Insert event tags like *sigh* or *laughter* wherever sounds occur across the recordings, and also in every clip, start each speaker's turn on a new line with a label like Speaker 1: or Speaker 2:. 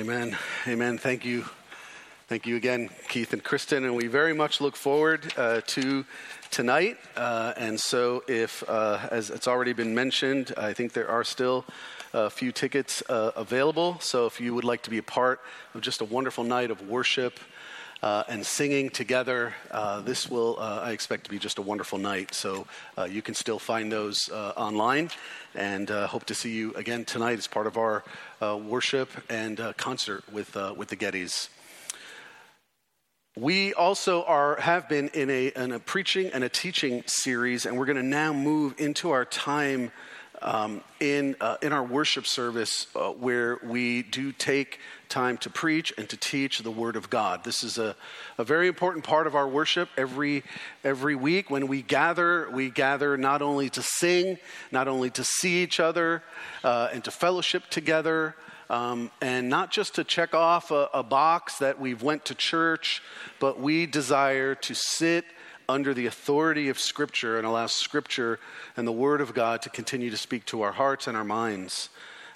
Speaker 1: Amen. Amen. Thank you. Thank you again, Keith and Kristen. And we very much look forward uh, to tonight. Uh, and so, if, uh, as it's already been mentioned, I think there are still a few tickets uh, available. So, if you would like to be a part of just a wonderful night of worship, uh, and singing together. Uh, this will, uh, I expect, to be just a wonderful night. So uh, you can still find those uh, online, and hope to see you again tonight as part of our worship and concert with with the Gettys. We also are have been in a, in a preaching and a teaching series, and we're going to now move into our time um, in, uh, in our worship service uh, where we do take time to preach and to teach the Word of God. This is a, a very important part of our worship every, every week. When we gather, we gather not only to sing, not only to see each other uh, and to fellowship together. Um, and not just to check off a, a box that we've went to church, but we desire to sit under the authority of Scripture and allow Scripture and the Word of God to continue to speak to our hearts and our minds.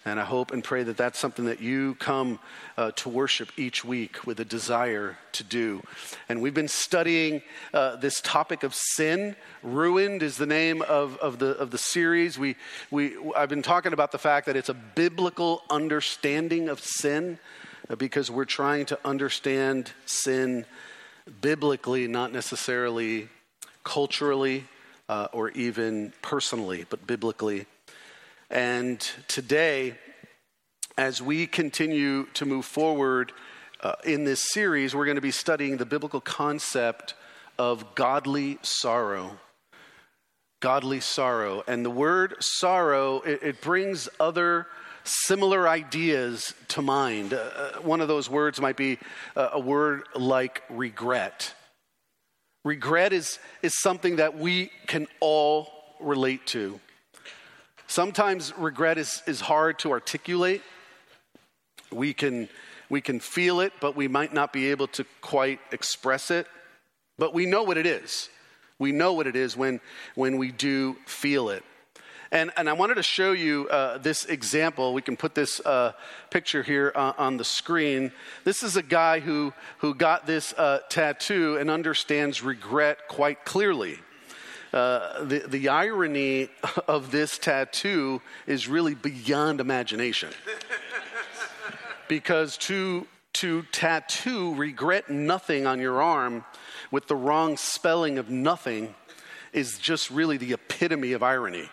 Speaker 1: And I hope and pray that that's something that you come uh, to worship each week with a desire to do. And we've been studying uh, this topic of sin. Ruined is the name of, of, the, of the series. We, we, I've been talking about the fact that it's a biblical understanding of sin uh, because we're trying to understand sin biblically, not necessarily culturally uh, or even personally, but biblically. And today, as we continue to move forward uh, in this series, we're going to be studying the biblical concept of godly sorrow. Godly sorrow. And the word sorrow, it, it brings other similar ideas to mind. Uh, uh, one of those words might be uh, a word like regret. Regret is, is something that we can all relate to. Sometimes regret is, is hard to articulate. We can, we can feel it, but we might not be able to quite express it. But we know what it is. We know what it is when, when we do feel it. And, and I wanted to show you uh, this example. We can put this uh, picture here uh, on the screen. This is a guy who, who got this uh, tattoo and understands regret quite clearly. Uh, the, the irony *laughs* of this tattoo is really beyond imagination. *laughs* because to, to tattoo regret nothing on your arm with the wrong spelling of nothing is just really the epitome of irony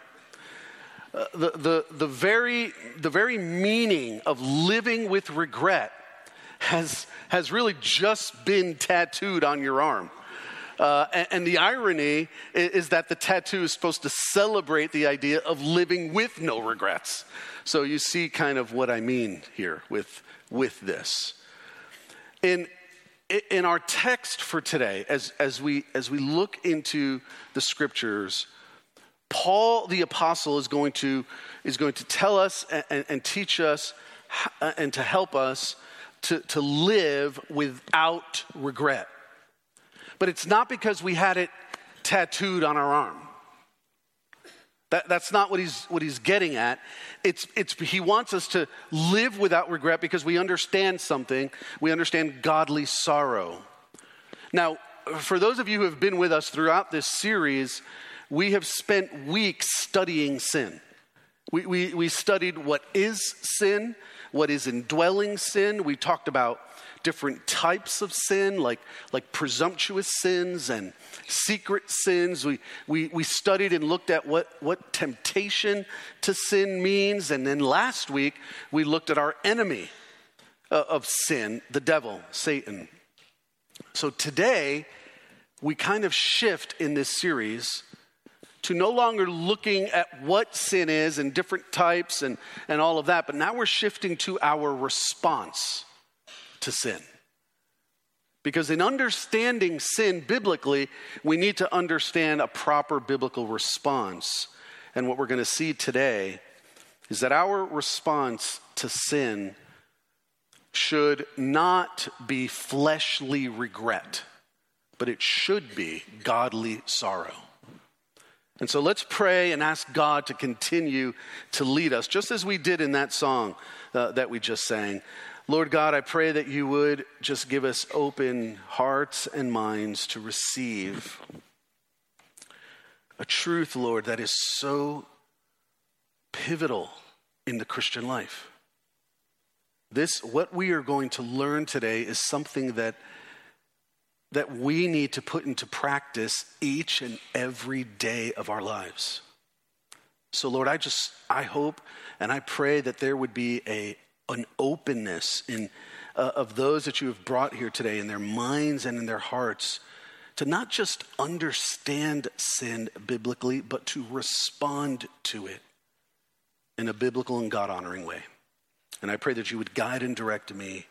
Speaker 1: the, the, the, very, the very meaning of living with regret has, has really just been tattooed on your arm. Uh, and, and, the irony is, is, that the tattoo is supposed to celebrate the idea of living with no regrets. So you see kind of what I mean here with, with this. In, in our text for today, as, as, we, as we look into the scriptures, Paul the apostle is going to, is going to tell us and, and teach us uh, and to help us to, to live without regret. But it's not because we had it tattooed on our arm. That, that's not what he's, what he's getting at. It's, it's, he wants us to live without regret because we understand something. We understand godly sorrow. Now, for those of you who have been with us throughout this series, we have spent weeks studying sin. We, we, we studied what is sin, what is indwelling sin. We talked about different types of sin, like, like presumptuous sins and secret sins. We, we, we studied and looked at what, what temptation to sin means. And then last week, we looked at our enemy uh, of sin, the devil, Satan. So today, we kind of shift in this series to no longer looking at what sin is and different types and, and all of that, but now we're shifting to our response to sin. Because in understanding sin biblically, we need to understand a proper biblical response. And what we're going to see today is that our response to sin should not be fleshly regret, but it should be godly sorrow. And so let's pray and ask God to continue to lead us, just as we did in that song uh, that we just sang. Lord God, I pray that you would just give us open hearts and minds to receive a truth, Lord, that is so pivotal in the Christian life. This, what we are going to learn today, is something that, that we need to put into practice each and every day of our lives. So, Lord, I just, I hope and I pray that there would be a, an openness in, uh, of those that you have brought here today in their minds and in their hearts to not just understand sin biblically, but to respond to it in a biblical and God honoring way. And I pray that you would guide and direct me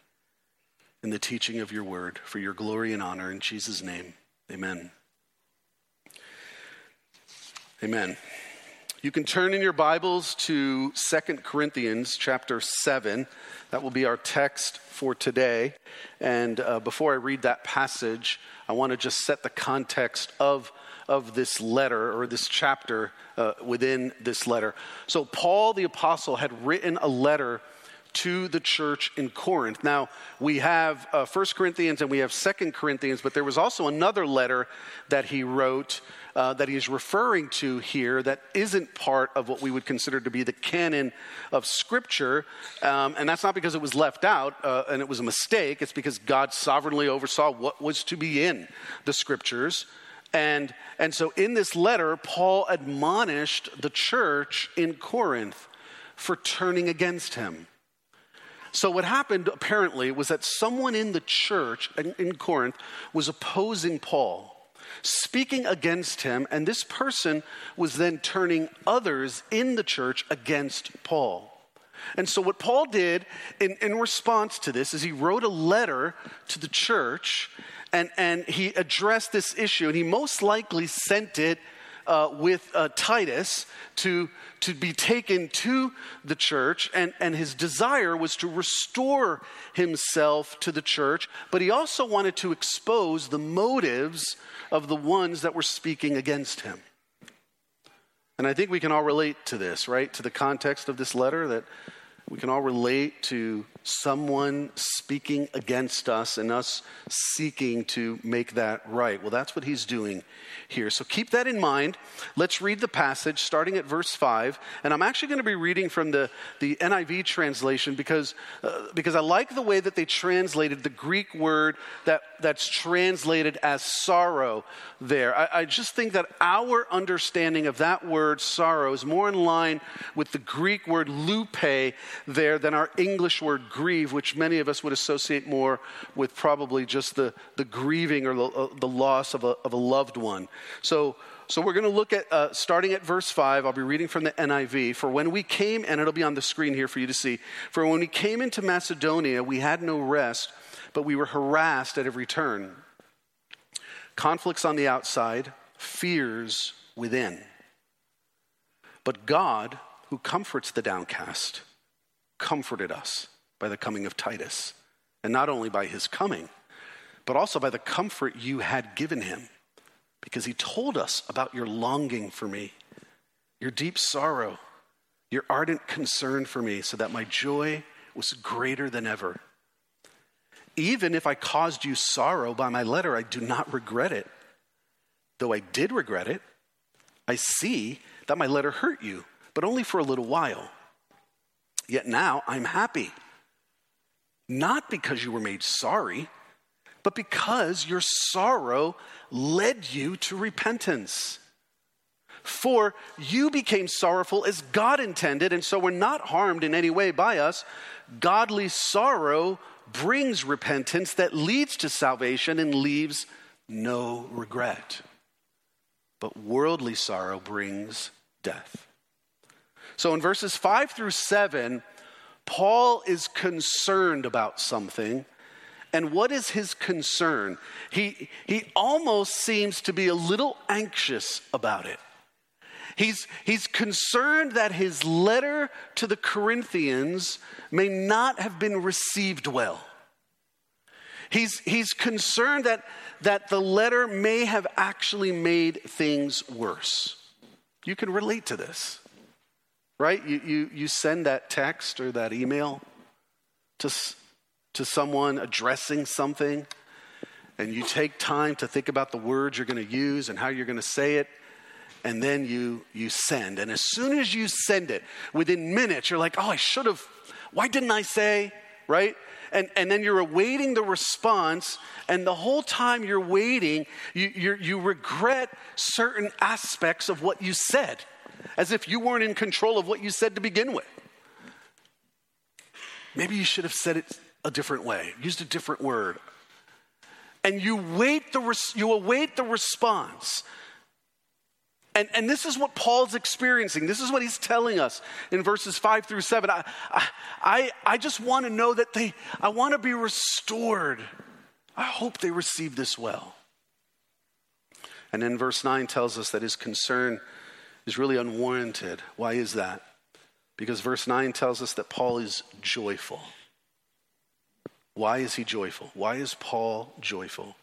Speaker 1: in the teaching of your word for your glory and honor. In Jesus' name, amen. Amen. You can turn in your Bibles to Second Corinthians chapter 7. That will be our text for today. And uh, before I read that passage, I want to just set the context of, of this letter or this chapter uh, within this letter. So, Paul the Apostle had written a letter to the church in Corinth. Now, we have uh, 1 Corinthians and we have 2 Corinthians, but there was also another letter that he wrote uh, that he is referring to here that isn't part of what we would consider to be the canon of Scripture. Um, and that's not because it was left out uh, and it was a mistake, it's because God sovereignly oversaw what was to be in the Scriptures. And, and so in this letter, Paul admonished the church in Corinth for turning against him. So, what happened apparently was that someone in the church in, in, Corinth was opposing Paul, speaking against him, and this person was then turning others in the church against Paul. And so, what Paul did in, in response to this is he wrote a letter to the church and, and he addressed this issue, and he most likely sent it uh, with uh, Titus to, to be taken to the church, and, and his desire was to restore himself to the church, but he also wanted to expose the motives of the ones that were speaking against him. And I think we can all relate to this, right? To the context of this letter, that we can all relate to someone speaking against us and us seeking to make that right. Well, that's what he's doing here. So keep that in mind. Let's read the passage starting at verse 5. And I'm actually going to be reading from the, the NIV translation because, uh, because I like the way that they translated the Greek word that, that's translated as sorrow there. I, I just think that our understanding of that word sorrow is more in line with the Greek word lupe there than our English word grieve, which many of us would associate more with probably just the, the grieving or the, uh, the loss of a, of a loved one. So, so we're going to look at, uh, starting at verse 5, I'll be reading from the NIV. For when we came, and it'll be on the screen here for you to see. For when we came into Macedonia, we had no rest, but we were harassed at every turn. Conflicts on the outside, fears within. But God, who comforts the downcast, comforted us by the coming of Titus. And not only by his coming, but also by the comfort you had given him, because he told us about your longing for me, your deep sorrow, your ardent concern for me, so that my joy was greater than ever. Even if I caused you sorrow by my letter, I do not regret it. Though I did regret it, I see that my letter hurt you, but only for a little while. Yet now I'm happy not because you were made sorry, but because your sorrow led you to repentance. For you became sorrowful as God intended, and so we're not harmed in any way by us. Godly sorrow brings repentance that leads to salvation and leaves no regret. But worldly sorrow brings death. So in verses 5 through 7, Paul is concerned about something. And what is his concern? He, he almost seems to be a little anxious about it. He's, he's concerned that his letter to the Corinthians may not have been received well. He's, he's concerned that, that the letter may have actually made things worse. You can relate to this right? You, you, you send that text or that email to, to someone addressing something, and you take time to think about the words you're going to use and how you're going to say it, and then you you send. And as soon as you send it, within minutes, you're like, oh, I should have. Why didn't I say? Right? And, and then you're awaiting the response, and the whole time you're waiting, you, you you regret certain aspects of what you said, as if you weren't in control of what you said to begin with. Maybe you should have said it a different way, used a different word. And you wait the res- you await the response. And, and this is what Paul's experiencing. This is what he's telling us in verses five through seven. I, I, I just want to know that they, I want to be restored. I hope they receive this well. And then verse 9 tells us that his concern is really unwarranted. Why is that? Because verse 9 tells us that Paul is joyful. Why is he joyful? Why is Paul joyful?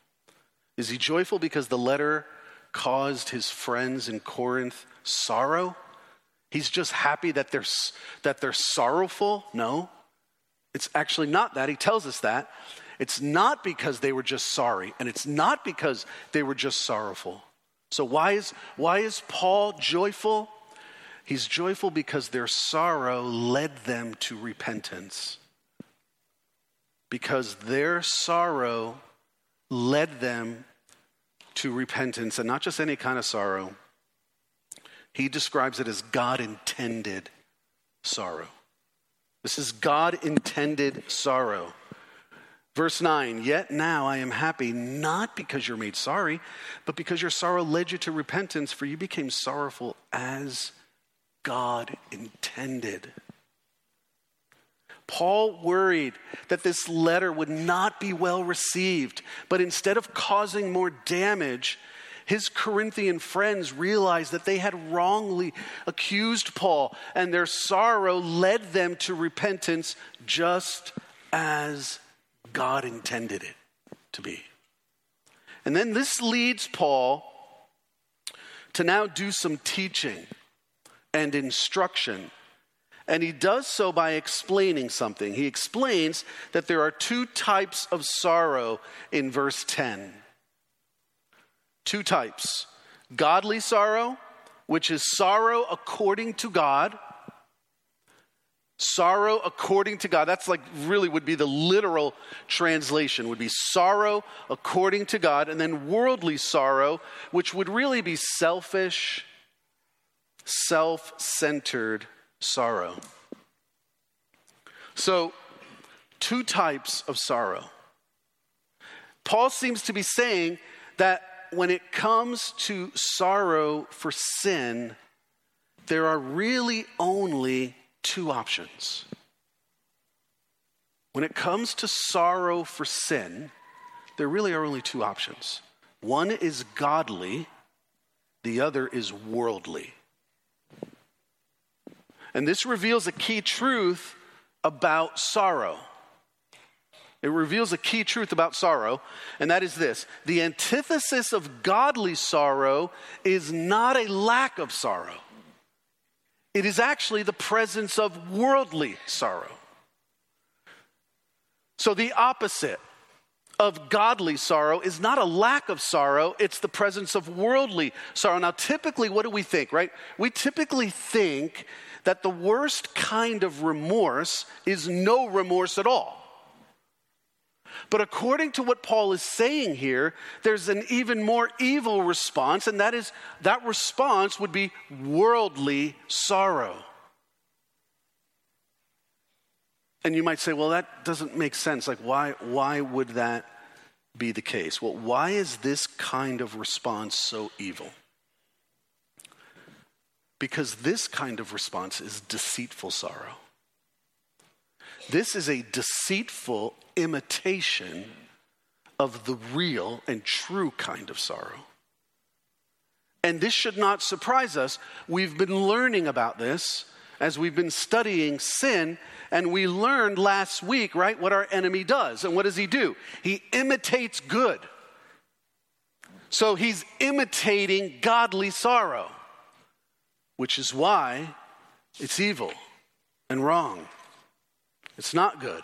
Speaker 1: Is he joyful because the letter caused his friends in Corinth sorrow? He's just happy that they're, that they're sorrowful? No. It's actually not that. He tells us that. It's not because they were just sorry, and it's not because they were just sorrowful. So, why is, why is Paul joyful? He's joyful because their sorrow led them to repentance. Because their sorrow led them to repentance, and not just any kind of sorrow. He describes it as God intended sorrow. This is God intended sorrow. Verse 9, yet now I am happy, not because you're made sorry, but because your sorrow led you to repentance, for you became sorrowful as God intended. Paul worried that this letter would not be well received, but instead of causing more damage, his Corinthian friends realized that they had wrongly accused Paul, and their sorrow led them to repentance just as God intended it to be. And then this leads Paul to now do some teaching and instruction. And he does so by explaining something. He explains that there are two types of sorrow in verse 10. Two types godly sorrow, which is sorrow according to God. Sorrow according to God. That's like really would be the literal translation, would be sorrow according to God. And then worldly sorrow, which would really be selfish self centered sorrow. So, two types of sorrow. Paul seems to be saying that when it comes to sorrow for sin, there are really only two options. When it comes to sorrow for sin, there really are only two options. One is godly, the other is worldly. And this reveals a key truth about sorrow. It reveals a key truth about sorrow, and that is this the antithesis of godly sorrow is not a lack of sorrow, it is actually the presence of worldly sorrow. So, the opposite of godly sorrow is not a lack of sorrow, it's the presence of worldly sorrow. Now, typically, what do we think, right? We typically think that the worst kind of remorse is no remorse at all. But according to what Paul is saying here, there's an even more evil response, and that is that response would be worldly sorrow. And you might say, well, that doesn't make sense. Like, why, why would that be the case? Well, why is this kind of response so evil? Because this kind of response is deceitful sorrow. This is a deceitful imitation of the real and true kind of sorrow. And this should not surprise us. We've been learning about this as we've been studying sin, and we learned last week, right, what our enemy does. And what does he do? He imitates good. So he's imitating godly sorrow which is why it's evil and wrong. It's not good.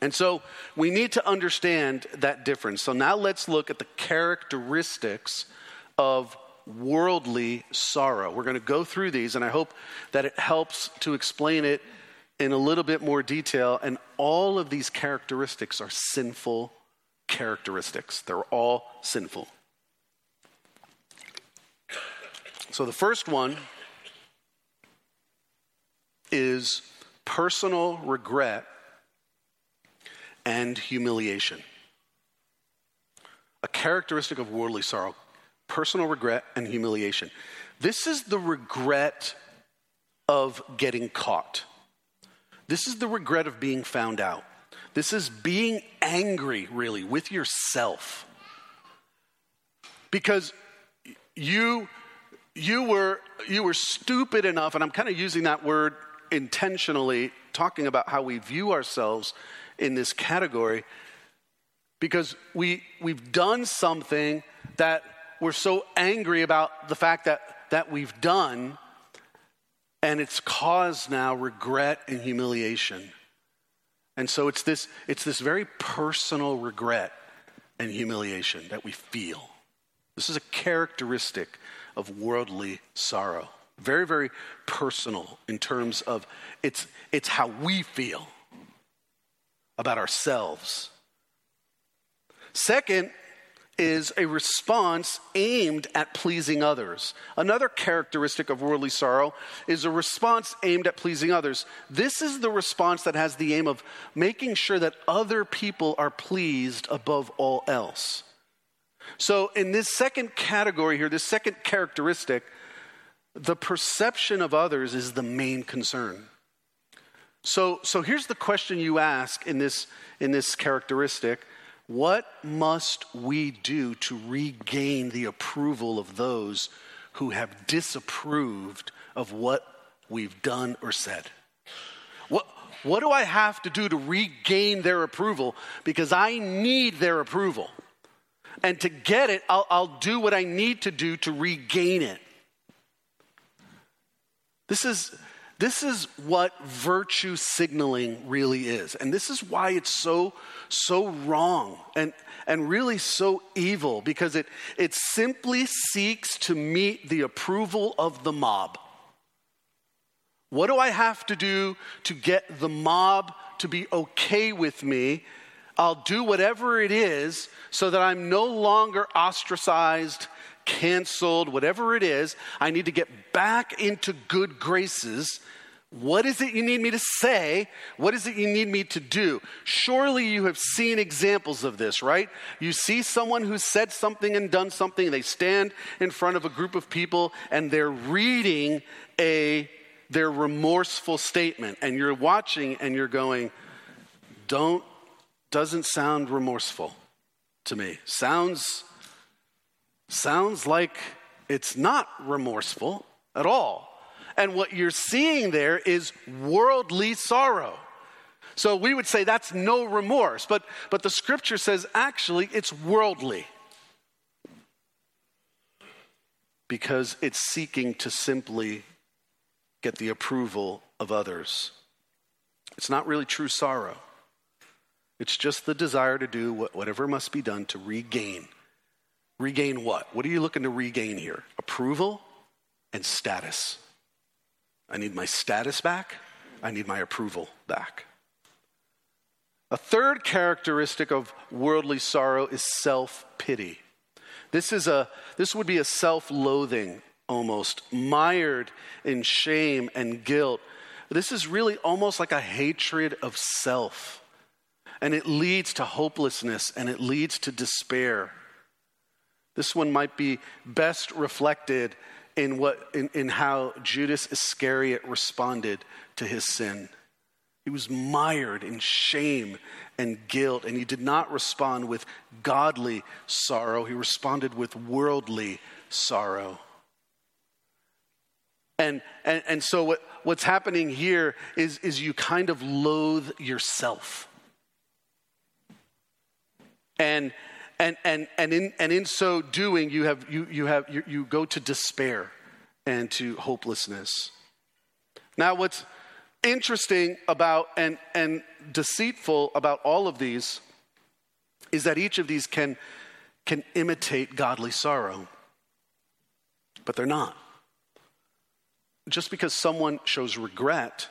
Speaker 1: And so we need to understand that difference. So now let's look at the characteristics of worldly sorrow. We're going to go through these, and I hope that it helps to explain it in a little bit more detail. And all of these characteristics are sinful characteristics, they're all sinful. So the first one is personal regret and humiliation. A characteristic of worldly sorrow personal regret and humiliation. This is the regret of getting caught. This is the regret of being found out. This is being angry, really, with yourself. Because you, you, were, you were stupid enough, and I'm kind of using that word intentionally, talking about how we view ourselves in this category, because we, we've done something that we're so angry about the fact that, that we've done, and it's caused now regret and humiliation. And so it's this, it's this very personal regret and humiliation that we feel. This is a characteristic of worldly sorrow. Very, very personal in terms of it's, it's how we feel about ourselves. Second, is a response aimed at pleasing others. Another characteristic of worldly sorrow is a response aimed at pleasing others. This is the response that has the aim of making sure that other people are pleased above all else. So, in this second category here, this second characteristic, the perception of others is the main concern. So, so here's the question you ask in this, in this characteristic what must we do to regain the approval of those who have disapproved of what we've done or said? What, what do I have to do to regain their approval? Because I need their approval. And to get it, I'll, I'll do what I need to do to regain it. This is, this is what virtue signaling really is. And this is why it's so, so wrong and, and really so evil because it, it simply seeks to meet the approval of the mob. What do I have to do to get the mob to be okay with me? I'll do whatever it is so that I'm no longer ostracized, canceled, whatever it is. I need to get back into good graces what is it you need me to say? What is it you need me to do? Surely you have seen examples of this, right? You see someone who said something and done something, they stand in front of a group of people and they're reading a their remorseful statement and you're watching and you're going, "Don't doesn't sound remorseful to me. Sounds sounds like it's not remorseful at all. And what you're seeing there is worldly sorrow. So we would say that's no remorse, but, but the scripture says actually it's worldly. Because it's seeking to simply get the approval of others. It's not really true sorrow. It's just the desire to do whatever must be done to regain. Regain what? What are you looking to regain here? Approval and status. I need my status back. I need my approval back. A third characteristic of worldly sorrow is self pity. This, is a, this would be a self loathing almost, mired in shame and guilt. This is really almost like a hatred of self. And it leads to hopelessness and it leads to despair. This one might be best reflected in, what, in, in how Judas Iscariot responded to his sin. He was mired in shame and guilt, and he did not respond with godly sorrow. He responded with worldly sorrow. And, and, and so, what, what's happening here is, is you kind of loathe yourself. And, and, and, and, in, and in so doing, you, have, you, you, have, you, you go to despair and to hopelessness. Now, what's, interesting about and, and deceitful about all of these is that each of these can, can imitate godly sorrow, but they're not. Just because someone shows regret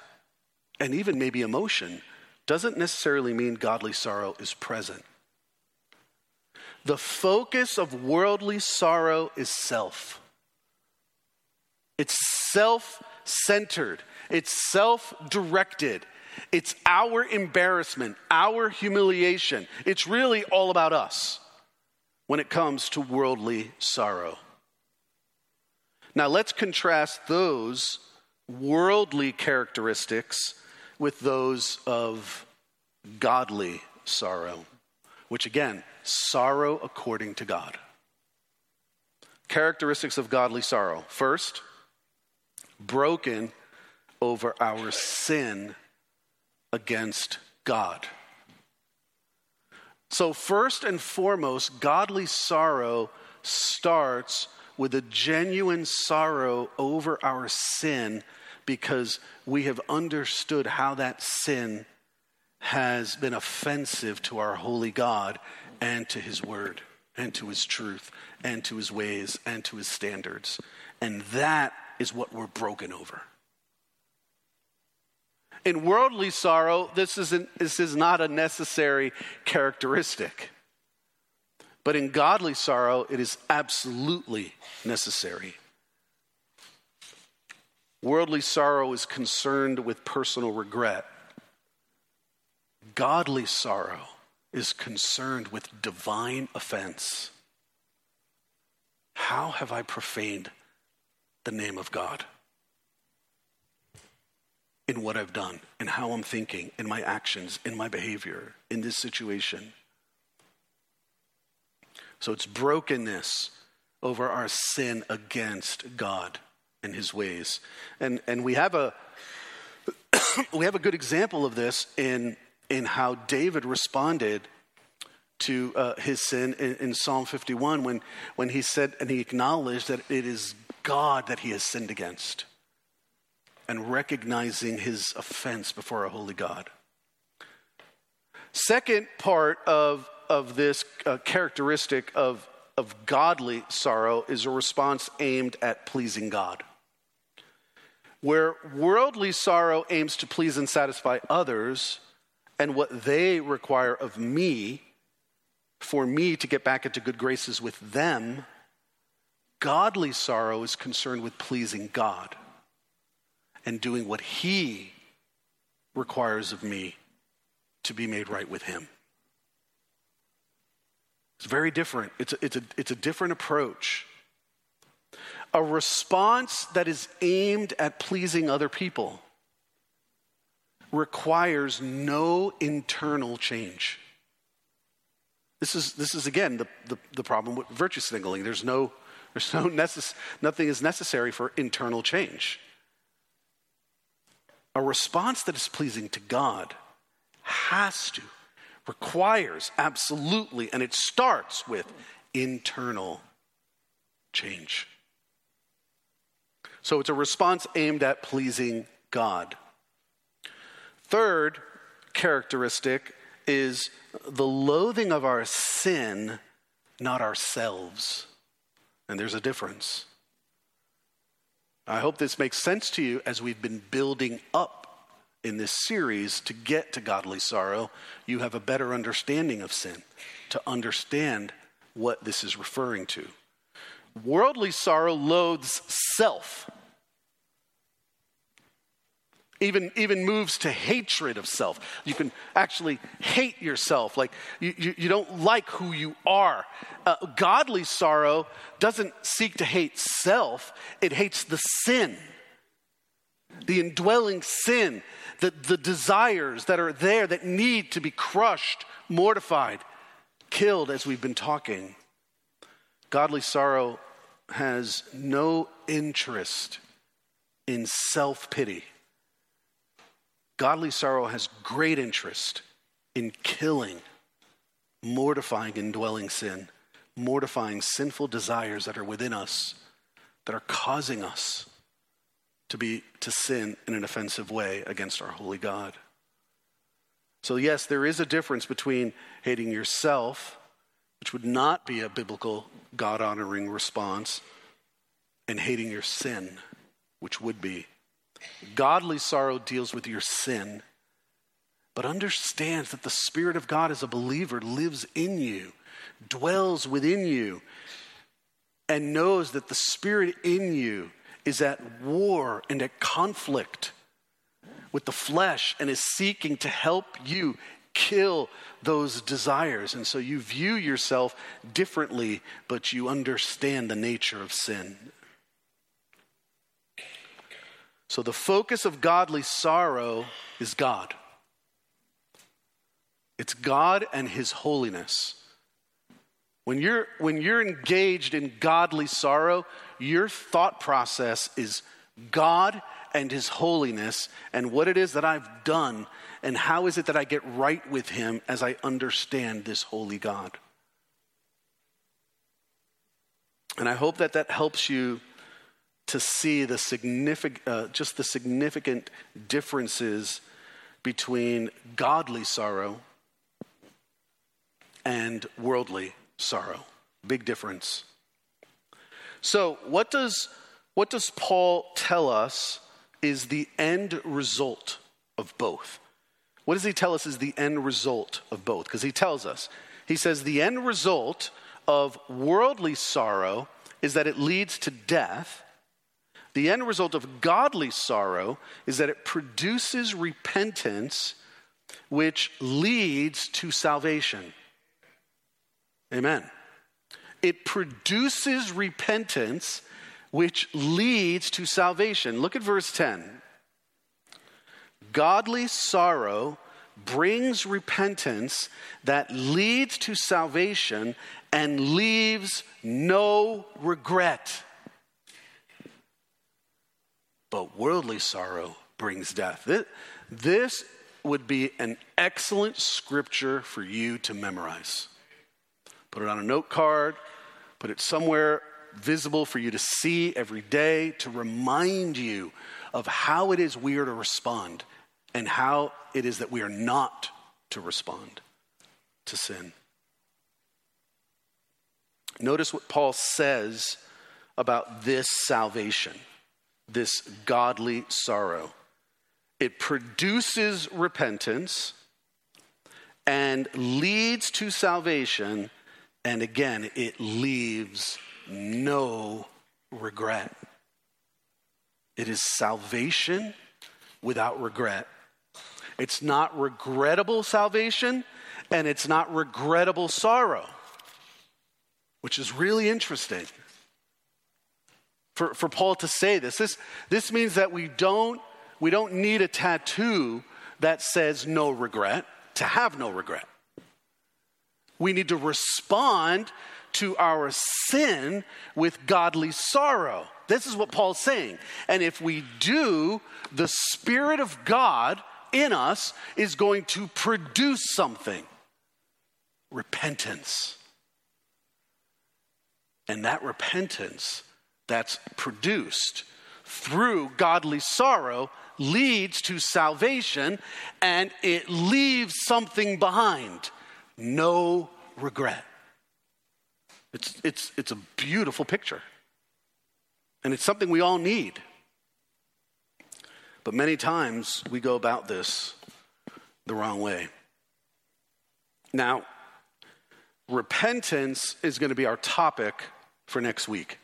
Speaker 1: and even maybe emotion doesn't necessarily mean godly sorrow is present. The focus of worldly sorrow is self. It's self centered, it's self directed, it's our embarrassment, our humiliation. It's really all about us when it comes to worldly sorrow. Now, let's contrast those worldly characteristics with those of godly sorrow, which again, sorrow according to God. Characteristics of godly sorrow. First, broken over our sin against God. So, first and foremost, godly sorrow starts with a genuine sorrow over our sin because we have understood how that sin has been offensive to our holy God and to his word and to his truth and to his ways and to his standards. And that is what we're broken over. In worldly sorrow, this, isn't, this is not a necessary characteristic. But in godly sorrow, it is absolutely necessary. Worldly sorrow is concerned with personal regret. Godly sorrow is concerned with divine offense. How have I profaned the name of God? In what I've done, in how I'm thinking, in my actions, in my behavior, in this situation. So it's brokenness over our sin against God and his ways. And, and we have a *coughs* we have a good example of this in, in how David responded to uh, his sin in, in, Psalm 51 when, when he said and he acknowledged that it is God that he has sinned against and recognizing his offense before a holy God. Second part of, of this uh, characteristic of, of godly sorrow is a response aimed at pleasing God. Where worldly sorrow aims to please and satisfy others and what they require of me for me to get back into good graces with them, godly sorrow is concerned with pleasing God and doing what He requires of me to be made right with Him. It's very different. It's a, it's a, it's a different approach. A response that is aimed at pleasing other people requires no internal change. This is, this is again, the, the, the problem with virtue signaling. There's no, there's no necess- nothing is necessary for internal change. A response that is pleasing to God has to, requires absolutely, and it starts with internal change. So it's a response aimed at pleasing God. Third characteristic is the loathing of our sin, not ourselves. And there's a difference. I hope this makes sense to you as we've been building up in this series to get to godly sorrow. You have a better understanding of sin, to understand what this is referring to. Worldly sorrow loathes self even, even moves to hatred of self. You can actually hate yourself, like you, you, you don't like who you are. Uh, godly sorrow doesn't seek to hate self, it hates the sin, the indwelling sin, the, the desires that are there that need to be crushed, mortified, killed, as we've been talking. Godly sorrow has no interest in self pity Godly sorrow has great interest in killing, mortifying indwelling sin, mortifying sinful desires that are within us, that are causing us to be to sin in an offensive way against our holy God. So yes, there is a difference between hating yourself, which would not be a biblical God honoring response, and hating your sin, which would be. Godly sorrow deals with your sin, but understands that the Spirit of God as a believer lives in you, dwells within you, and knows that the Spirit in you is at war and at conflict with the flesh and is seeking to help you kill those desires. And so you view yourself differently, but you understand the nature of sin. So the focus of godly sorrow is God. It's God and His holiness. When you're, when you're engaged in godly sorrow, your thought process is God and His holiness and what it is that I've done and how is it that I get right with Him as I understand this holy God. And I hope that that helps you to see the significant, uh, just the significant differences between godly sorrow and worldly sorrow. Big difference. So, what does, what does Paul tell us is the end result of both? What does he tell us is the end result of both? Because he tells us, he says, the end result of worldly sorrow is that it leads to death. The end result of godly sorrow is that it produces repentance, which leads to salvation. Amen. It produces repentance, which leads to salvation. Look at verse 10. Godly sorrow brings repentance that leads to salvation and leaves no regret. But worldly sorrow brings death. This would be an excellent scripture for you to memorize. Put it on a note card, put it somewhere visible for you to see every day to remind you of how it is we are to respond and how it is that we are not to respond to sin. Notice what Paul says about this salvation, this godly sorrow. It produces repentance and leads to salvation and again, it leaves no regret. It is salvation without regret. It's not regrettable salvation, and it's not regrettable sorrow, which is really interesting for, for Paul to say this. this. This means that we don't, we don't need a tattoo that says no regret to have no regret. We need to respond to our sin with godly sorrow. This is what Paul's saying. And if we do, the Spirit of God in us is going to produce something repentance. And that repentance that's produced through godly sorrow leads to salvation and it leaves something behind no regret. It's, it's, it's a beautiful picture. And it's something we all need. But many times we go about this the wrong way. Now, repentance is going to be our topic for next week.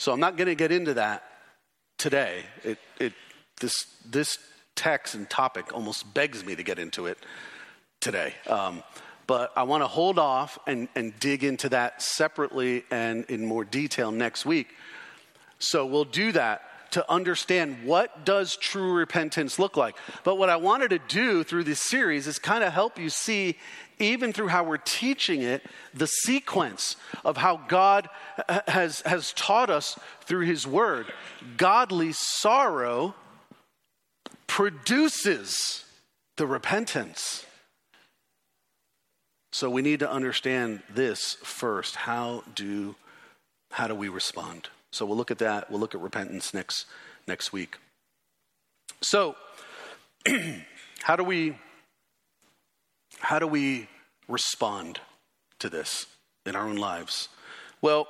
Speaker 1: So I'm not going to get into that today. It, it, this, this text and topic almost begs me to get into it today. Um, but I want to hold off and, and dig into that separately and in more detail next week. So we'll do that to understand what does true repentance look like. But what I wanted to do through this series is kind of help you see even through how we're teaching it, the sequence of how God has, has taught us through His Word. Godly sorrow produces the repentance. So we need to understand this first. How do, how do we respond? So we'll look at that. We'll look at repentance next, next week. So, *clears throat* how do we how do we respond to this in our own lives? Well,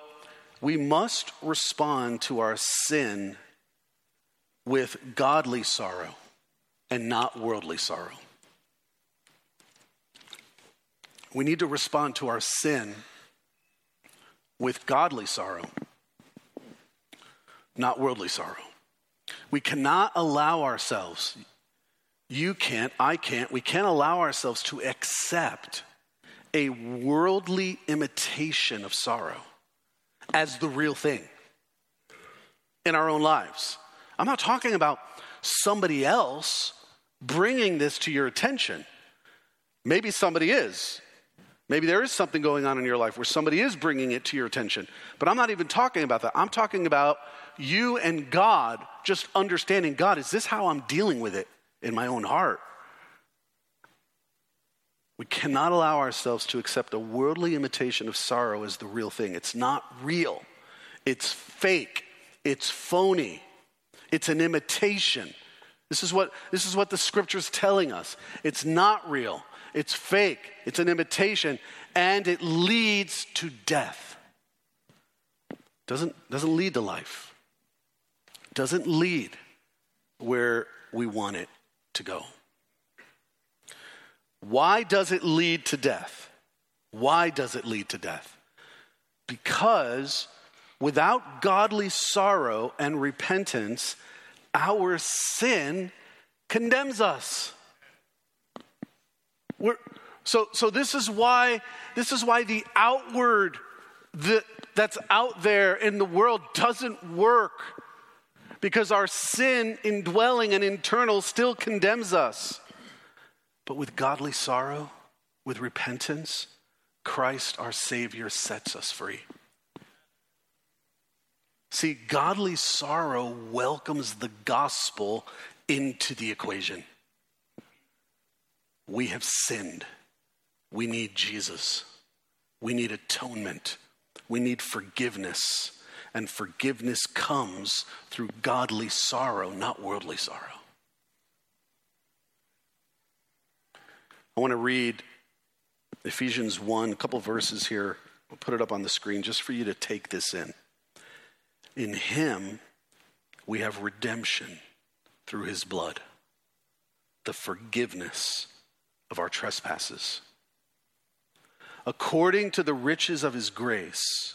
Speaker 1: we must respond to our sin with godly sorrow and not worldly sorrow. We need to respond to our sin with godly sorrow, not worldly sorrow. We cannot allow ourselves, you can't, I can't, we can't allow ourselves to accept a worldly imitation of sorrow as the real thing in our own lives. I'm not talking about somebody else bringing this to your attention. Maybe somebody is. Maybe there is something going on in your life where somebody is bringing it to your attention. But I'm not even talking about that. I'm talking about you and God just understanding God, is this how I'm dealing with it in my own heart? We cannot allow ourselves to accept a worldly imitation of sorrow as the real thing. It's not real, it's fake, it's phony, it's an imitation. This is what, this is what the scripture's telling us. It's not real. It's fake, it's an imitation, and it leads to death. Doesn't, doesn't lead to life, doesn't lead where we want it to go. Why does it lead to death? Why does it lead to death? Because without godly sorrow and repentance, our sin condemns us. We're, so, so this is why this is why the outward that, that's out there in the world doesn't work because our sin indwelling and internal still condemns us. But with godly sorrow, with repentance, Christ our Savior sets us free. See, godly sorrow welcomes the gospel into the equation. We have sinned. We need Jesus. We need atonement. We need forgiveness. And forgiveness comes through godly sorrow, not worldly sorrow. I want to read Ephesians 1, a couple verses here. I'll put it up on the screen just for you to take this in. In Him, we have redemption through His blood, the forgiveness of our trespasses. According to the riches of his grace,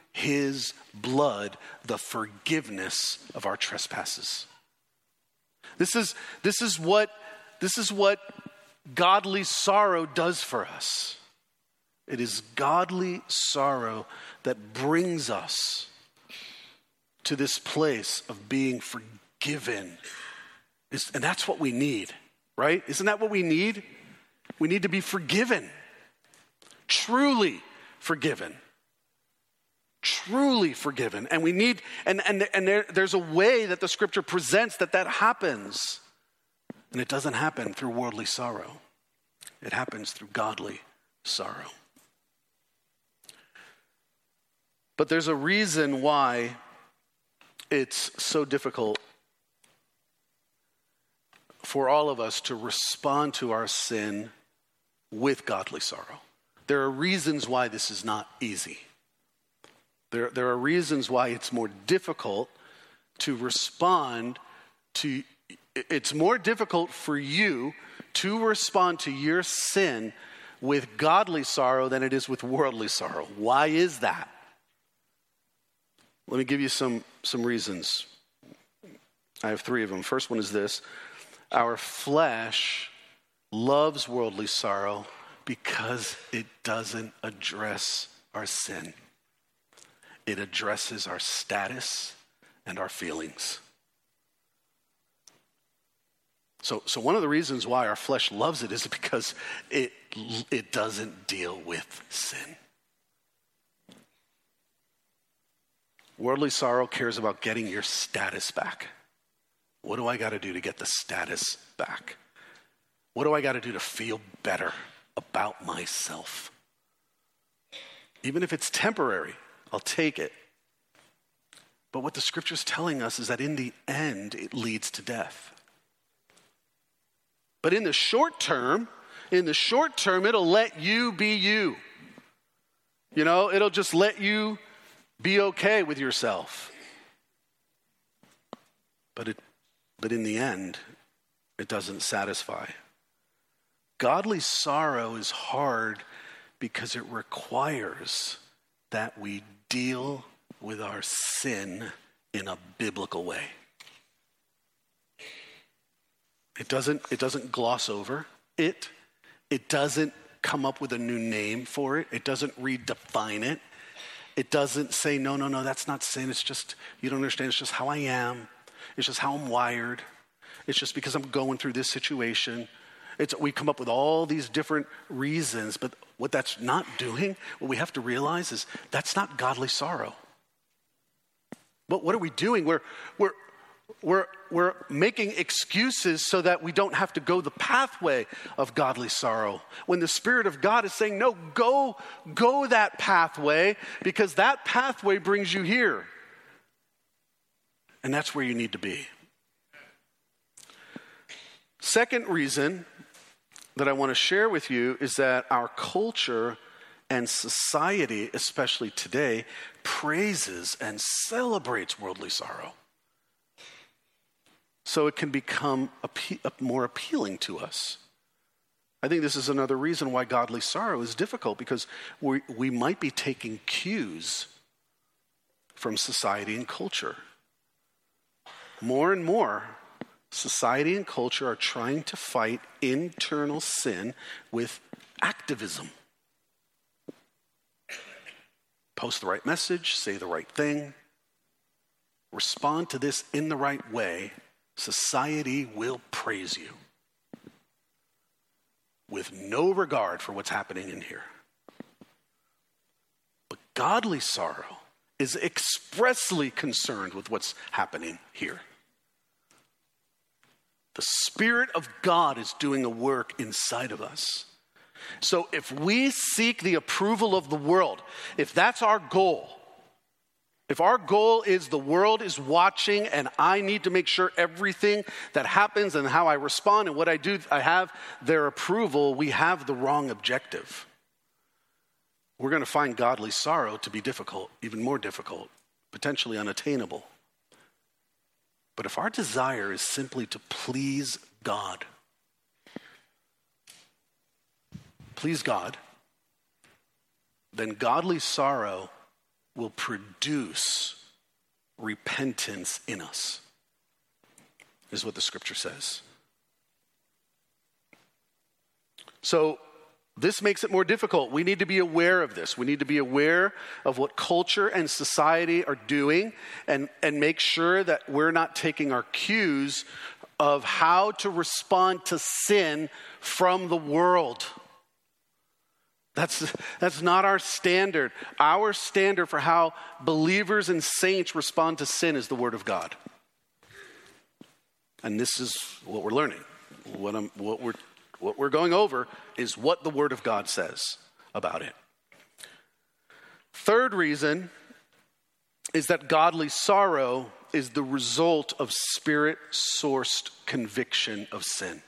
Speaker 1: his blood, the forgiveness of our trespasses. This is, this is, what, this is what godly sorrow does for us. It is godly sorrow that brings us to this place of being forgiven. And that's what we need, right? Isn't that what we need? We need to be forgiven, truly forgiven. Truly forgiven. And we need, and, and, and there, there's a way that the scripture presents that that happens. And it doesn't happen through worldly sorrow, it happens through godly sorrow. But there's a reason why it's so difficult for all of us to respond to our sin with godly sorrow. There are reasons why this is not easy. There, there are reasons why it's more difficult to respond to, it's more difficult for you to respond to your sin with godly sorrow than it is with worldly sorrow. Why is that? Let me give you some, some reasons. I have three of them. First one is this our flesh loves worldly sorrow because it doesn't address our sin. It addresses our status and our feelings. So, so one of the reasons why our flesh loves it is *laughs* because it, it doesn't deal with sin. Worldly sorrow cares about getting your status back. What do I got to do to get the status back? What do I got to do to feel better about myself? Even if it's temporary, I'll take it. But what the scripture is telling us is that in the end, it leads to death. But in the short term, in the short term, it'll let you be you. You know, it'll just let you be okay with yourself. But, it, but in the end, it doesn't satisfy. Godly sorrow is hard because it requires that we deal with our sin in a biblical way. It doesn't, it doesn't gloss over it. It doesn't come up with a new name for it. It doesn't redefine it. It doesn't say, no, no, no, that's not sin. It's just, you don't understand. It's just how I am. It's just how I'm wired. It's just because I'm going through this situation. It's, we come up with all these different reasons, but what that's not doing, what we have to realize is that's not godly sorrow. But what are we doing? We're, we're, we're, we're making excuses so that we don't have to go the pathway of godly sorrow. When the Spirit of God is saying, no, go, go that pathway because that pathway brings you here. And that's where you need to be. Second reason that I want to share with you is that our culture and society, especially today, praises and celebrates worldly sorrow so it can become more appealing to us. I think this is another reason why godly sorrow is difficult because we, we might be taking cues from society and culture. More and more, society and culture are trying to fight internal sin with activism. Post the right message, say the right thing, respond to this in the right way, society will praise you with no regard for what's happening in here. But godly sorrow is expressly concerned with what's happening here. The Spirit of God is doing a work inside of us. So if we seek the approval of the world, if that's our goal, if our goal is the world is watching and I need to make sure everything that happens and how I respond and what I do, I have their approval, we have the wrong objective. We're going to find godly sorrow to be difficult, even more difficult, potentially unattainable. But if our desire is simply to please God, please God, then godly sorrow will produce repentance in us, is what the scripture says. So, this makes it more difficult. We need to be aware of this. We need to be aware of what culture and society are doing and, and make sure that we're not taking our cues of how to respond to sin from the world. That's, that's not our standard. Our standard for how believers and saints respond to sin is the Word of God. And this is what we're learning. What, I'm, what, we're, what we're going over is what the Word of God says about it. Third reason is that godly sorrow is the result of spirit sourced conviction of sin.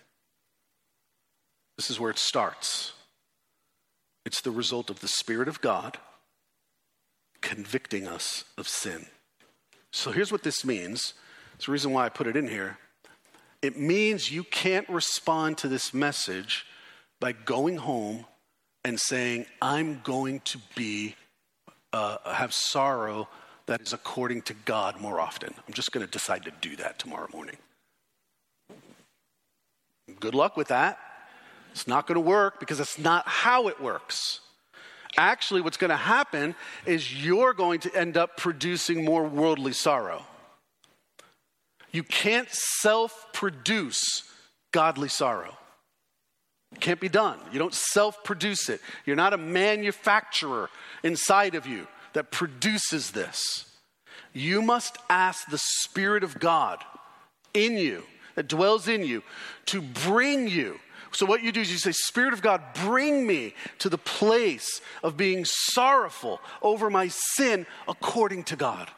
Speaker 1: This is where it starts. It's the result of the Spirit of God convicting us of sin. So here's what this means. It's the reason why I put it in here. It means you can't respond to this message by going home and saying, I'm going to be, uh, have sorrow that is according to God more often. I'm just going to decide to do that tomorrow morning. Good luck with that. It's not going to work because it's not how it works. Actually, what's going to happen is you're going to end up producing more worldly sorrow. You can't self produce godly sorrow. It can't be done. You don't self produce it. You're not a manufacturer inside of you that produces this. You must ask the Spirit of God in you, that dwells in you, to bring you. So, what you do is you say, Spirit of God, bring me to the place of being sorrowful over my sin according to God.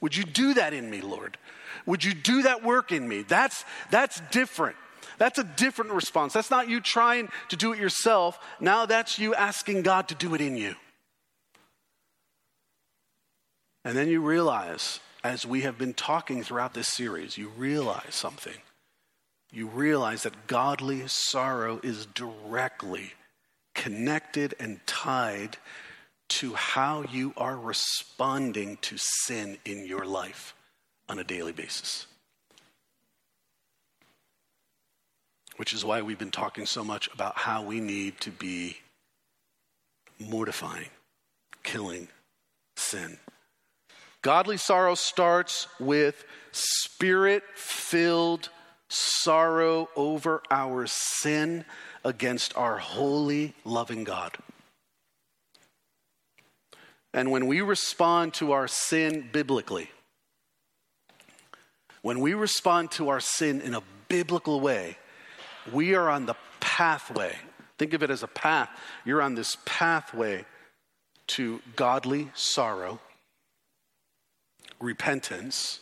Speaker 1: Would you do that in me, Lord? Would you do that work in me? That's, that's different. That's a different response. That's not you trying to do it yourself. Now that's you asking God to do it in you. And then you realize, as we have been talking throughout this series, you realize something. You realize that godly sorrow is directly connected and tied to how you are responding to sin in your life on a daily basis. Which is why we've been talking so much about how we need to be mortifying, killing sin. Godly sorrow starts with spirit filled sorrow over our sin against our holy, loving God. And when we respond to our sin biblically, when we respond to our sin in a biblical way, we are on the pathway. Think of it as a path. You're on this pathway to godly sorrow, repentance,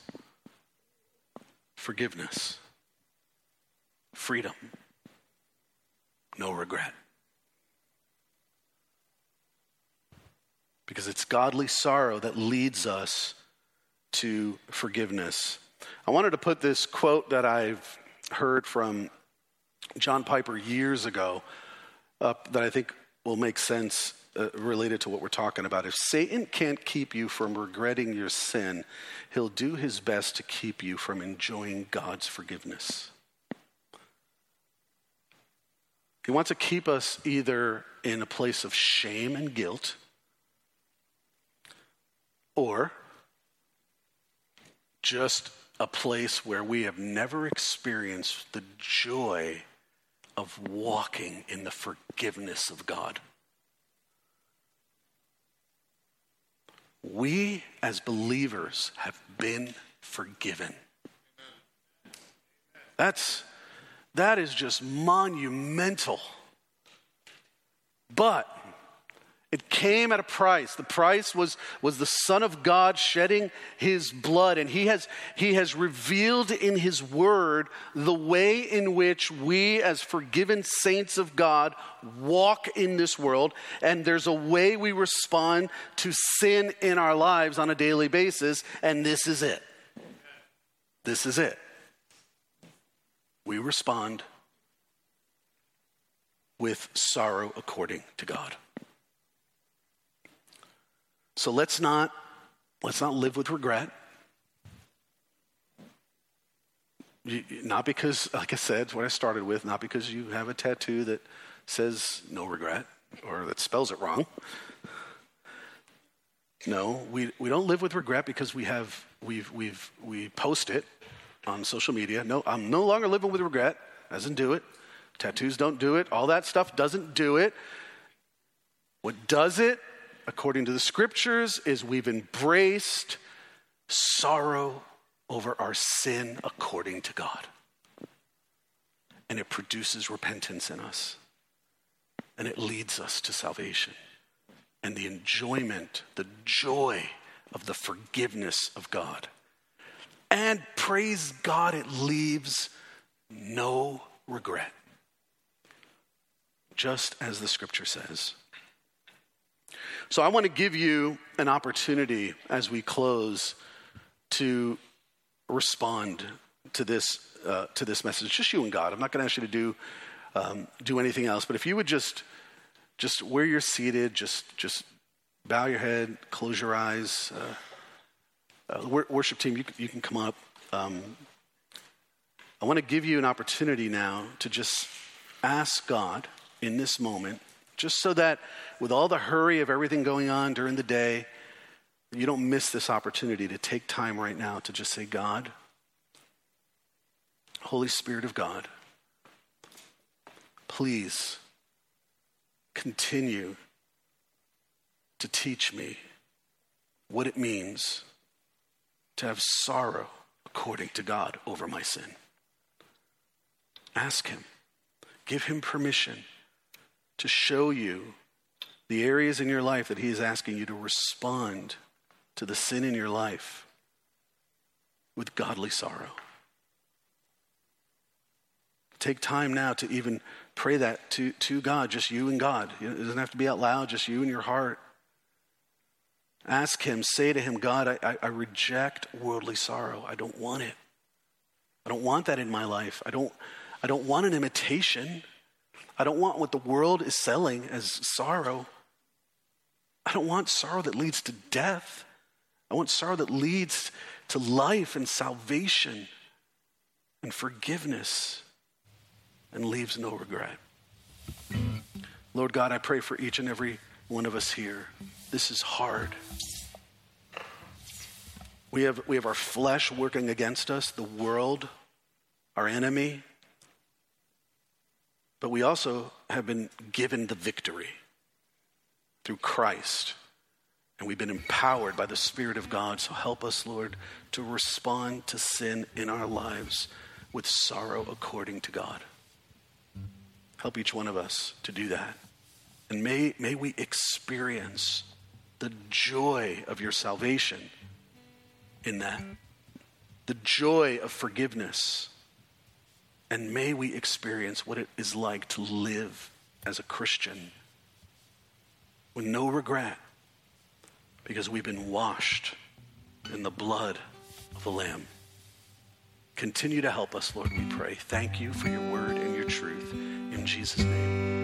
Speaker 1: forgiveness, freedom, no regret. Because it's godly sorrow that leads us to forgiveness. I wanted to put this quote that I've heard from John Piper years ago up that I think will make sense uh, related to what we're talking about. If Satan can't keep you from regretting your sin, he'll do his best to keep you from enjoying God's forgiveness. He wants to keep us either in a place of shame and guilt or just a place where we have never experienced the joy of walking in the forgiveness of God. We, as believers, have been forgiven. That's, that is just monumental. But it came at a price. The price was, was the Son of God shedding his blood. And he has, he has revealed in his word the way in which we, as forgiven saints of God, walk in this world. And there's a way we respond to sin in our lives on a daily basis. And this is it. This is it. We respond with sorrow according to God. So let's not let's not live with regret. Not because, like I said, what I started with, not because you have a tattoo that says no regret or that spells it wrong. No, we, we don't live with regret because we have we've we've we post it on social media. No, I'm no longer living with regret. Doesn't do it. Tattoos don't do it. All that stuff doesn't do it. What does it according to the scriptures, is we've embraced sorrow over our sin according to God. And it produces repentance in us. And it leads us to salvation and the enjoyment, the joy of the forgiveness of God. And praise God, it leaves no regret. Just as the scripture says. So I want to give you an opportunity as we close to respond to this uh, to this message. Just you and God. I'm not going to ask you to do um, do anything else, but if you would just just where you're seated, just just bow your head, close your eyes. Uh, uh, worship team, you, you can come up. Um, I want to give you an opportunity now to just ask God in this moment just so that with all the hurry of everything going on during the day, you don't miss this opportunity to take time right now to just say, God, Holy Spirit of God, please continue to teach me what it means to have sorrow according to God over my sin. Ask Him. Give Him permission to show you the areas in your life that He is asking you to respond to the sin in your life with godly sorrow. Take time now to even pray that to, to God, just you and God. It doesn't have to be out loud, just you and your heart. Ask Him, say to Him, God, I, I reject worldly sorrow. I don't want it. I don't want that in my life. I don't, I don't want an imitation. I don't want what the world is selling as sorrow. I don't want sorrow that leads to death. I want sorrow that leads to life and salvation and forgiveness and leaves no regret. Lord God, I pray for each and every one of us here. This is hard. We have, we have our flesh working against us, the world, our enemy. But we also have been given the victory through Christ. And we've been empowered by the Spirit of God. So help us, Lord, to respond to sin in our lives with sorrow according to God. Help each one of us to do that. And may, may we experience the joy of your salvation in that, the joy of forgiveness. And may we experience what it is like to live as a Christian with no regret because we've been washed in the blood of the Lamb. Continue to help us, Lord, we pray. Thank you for your word and your truth. In Jesus' name.